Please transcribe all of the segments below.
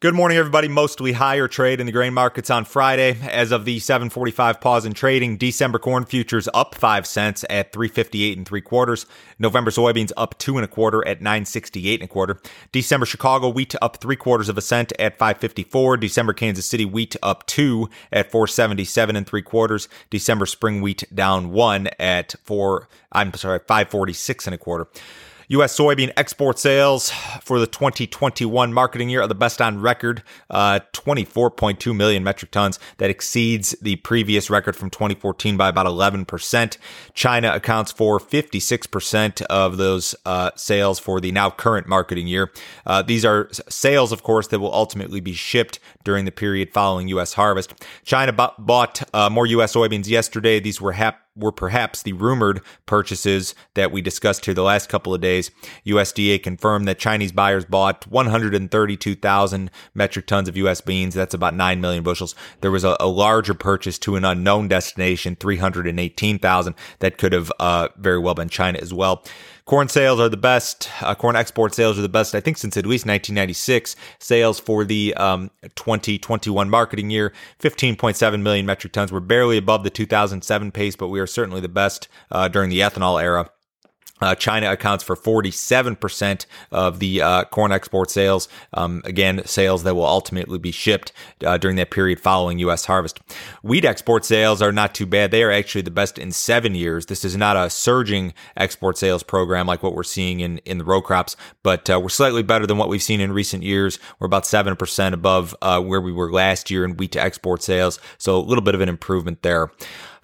Good morning, everybody. Mostly higher trade in the grain markets on Friday. As of the 745 pause in trading, December corn futures up 5 cents at 358 and 3 quarters. November soybeans up 2 and a quarter at 968 and a quarter. December Chicago wheat up 3 quarters of a cent at 554. December Kansas City wheat up 2 at 477 and 3 quarters. December spring wheat down 1 at 4, I'm sorry, 546 and a quarter. U.S. soybean export sales for the 2021 marketing year are the best on record, uh, 24.2 million metric tons. That exceeds the previous record from 2014 by about 11%. China accounts for 56% of those uh, sales for the now current marketing year. Uh, these are sales, of course, that will ultimately be shipped during the period following U.S. harvest. China bought uh, more U.S. soybeans yesterday. These were were perhaps the rumored purchases that we discussed here the last couple of days. USDA confirmed that Chinese buyers bought 132,000 metric tons of U.S. beans. That's about 9 million bushels. There was a, a larger purchase to an unknown destination, 318,000. That could have uh, very well been China as well. Corn sales are the best. Uh, corn export sales are the best, I think, since at least 1996. Sales for the um, 2021 marketing year, 15.7 million metric tons. We're barely above the 2007 pace, but we are certainly the best uh, during the ethanol era. Uh, China accounts for 47% of the uh, corn export sales. Um, again, sales that will ultimately be shipped uh, during that period following U.S. harvest. Wheat export sales are not too bad. They are actually the best in seven years. This is not a surging export sales program like what we're seeing in, in the row crops, but uh, we're slightly better than what we've seen in recent years. We're about 7% above uh, where we were last year in wheat to export sales. So a little bit of an improvement there.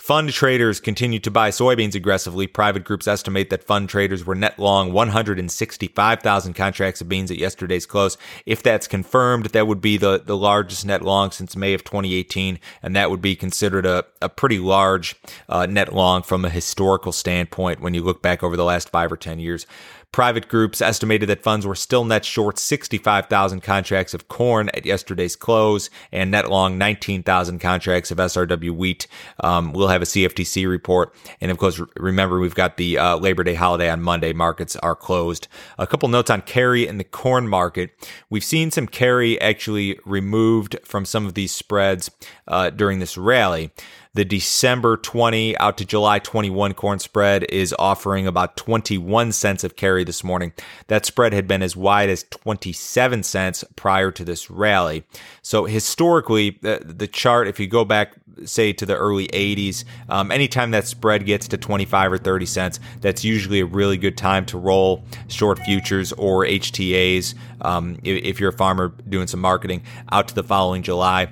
Fund traders continue to buy soybeans aggressively. Private groups estimate that fund traders were net long 165,000 contracts of beans at yesterday's close. If that's confirmed, that would be the, the largest net long since May of 2018, and that would be considered a, a pretty large uh, net long from a historical standpoint when you look back over the last five or 10 years. Private groups estimated that funds were still net short 65,000 contracts of corn at yesterday's close and net long 19,000 contracts of SRW wheat. Um, we'll have a CFTC report. And of course, remember, we've got the uh, Labor Day holiday on Monday. Markets are closed. A couple notes on carry in the corn market. We've seen some carry actually removed from some of these spreads uh, during this rally. The December 20 out to July 21 corn spread is offering about 21 cents of carry this morning. That spread had been as wide as 27 cents prior to this rally. So historically, the, the chart, if you go back, say to the early 80s, um, anytime that spread gets to 25 or 30 cents, that's usually a really good time to roll short futures or HTAs um, if, if you're a farmer doing some marketing out to the following July.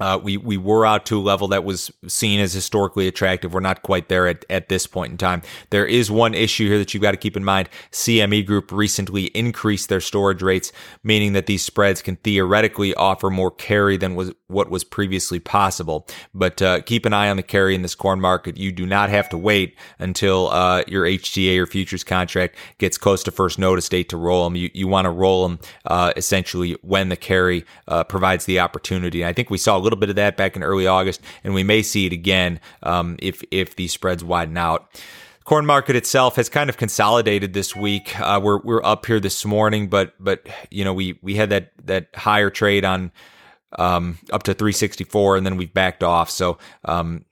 Uh, we we were out to a level that was seen as historically attractive. We're not quite there at, at this point in time. There is one issue here that you've got to keep in mind. CME Group recently increased their storage rates, meaning that these spreads can theoretically offer more carry than was what was previously possible. But uh, keep an eye on the carry in this corn market. You do not have to wait until uh, your HTA or futures contract gets close to first notice date to roll them. You you want to roll them uh, essentially when the carry uh, provides the opportunity. I think we saw little bit of that back in early August, and we may see it again um, if if these spreads widen out. Corn market itself has kind of consolidated this week. Uh, we're we're up here this morning, but but you know we we had that that higher trade on um, up to 364, and then we've backed off. So um,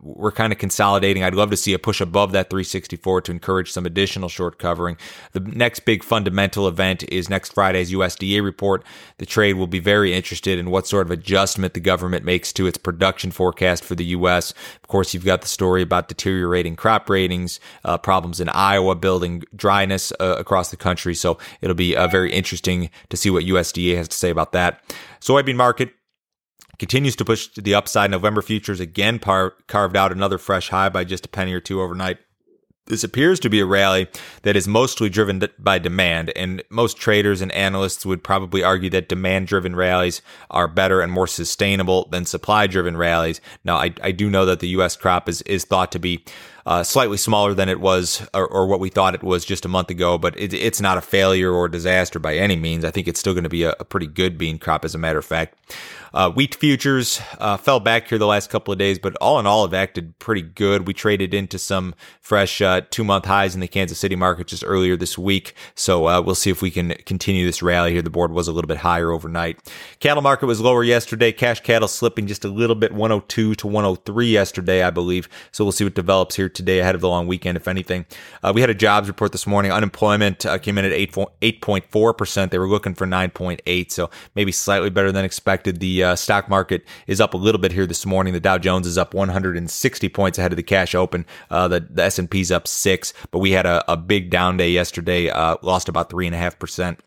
we're kind of consolidating. I'd love to see a push above that 364 to encourage some additional short covering. The next big fundamental event is next Friday's USDA report. The trade will be very interested in what sort of adjustment the government makes to its production forecast for the U.S. Of course, you've got the story about deteriorating crop ratings, uh, problems in Iowa, building dryness uh, across the country. So it'll be uh, very interesting to see what USDA has to say about that. Soybean market continues to push to the upside. November futures again par- carved out another fresh high by just a penny or two overnight. This appears to be a rally that is mostly driven by demand, and most traders and analysts would probably argue that demand driven rallies are better and more sustainable than supply driven rallies. Now, I, I do know that the U.S. crop is, is thought to be uh, slightly smaller than it was or, or, what we thought it was just a month ago, but it, it's not a failure or disaster by any means. I think it's still going to be a, a pretty good bean crop, as a matter of fact. Uh, wheat futures uh, fell back here the last couple of days, but all in all, have acted pretty good. We traded into some fresh uh, two month highs in the Kansas City market just earlier this week. So uh, we'll see if we can continue this rally here. The board was a little bit higher overnight. Cattle market was lower yesterday. Cash cattle slipping just a little bit, 102 to 103 yesterday, I believe. So we'll see what develops here today ahead of the long weekend, if anything. Uh, we had a jobs report this morning. Unemployment uh, came in at 8.4%. They were looking for 9.8, so maybe slightly better than expected. The uh, stock market is up a little bit here this morning. The Dow Jones is up 160 points ahead of the cash open. Uh, the, the S&P's up six, but we had a, a big down day yesterday, uh, lost about three and a half percent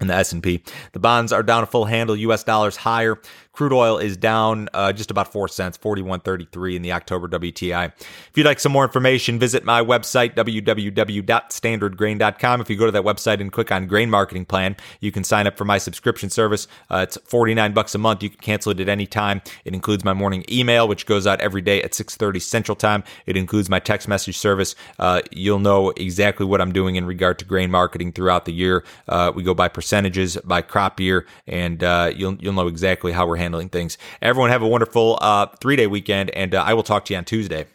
in the S&P. The bonds are down a full handle, US dollars higher. Crude oil is down uh, just about 4 cents, 41.33 in the October WTI. If you'd like some more information, visit my website www.standardgrain.com. If you go to that website and click on grain marketing plan, you can sign up for my subscription service. Uh, it's 49 bucks a month. You can cancel it at any time. It includes my morning email which goes out every day at 6:30 Central Time. It includes my text message service. Uh, you'll know exactly what I'm doing in regard to grain marketing throughout the year. Uh, we go by percentages, by crop year, and uh, you'll you'll know exactly how we're handling things. Everyone have a wonderful uh, three day weekend, and uh, I will talk to you on Tuesday.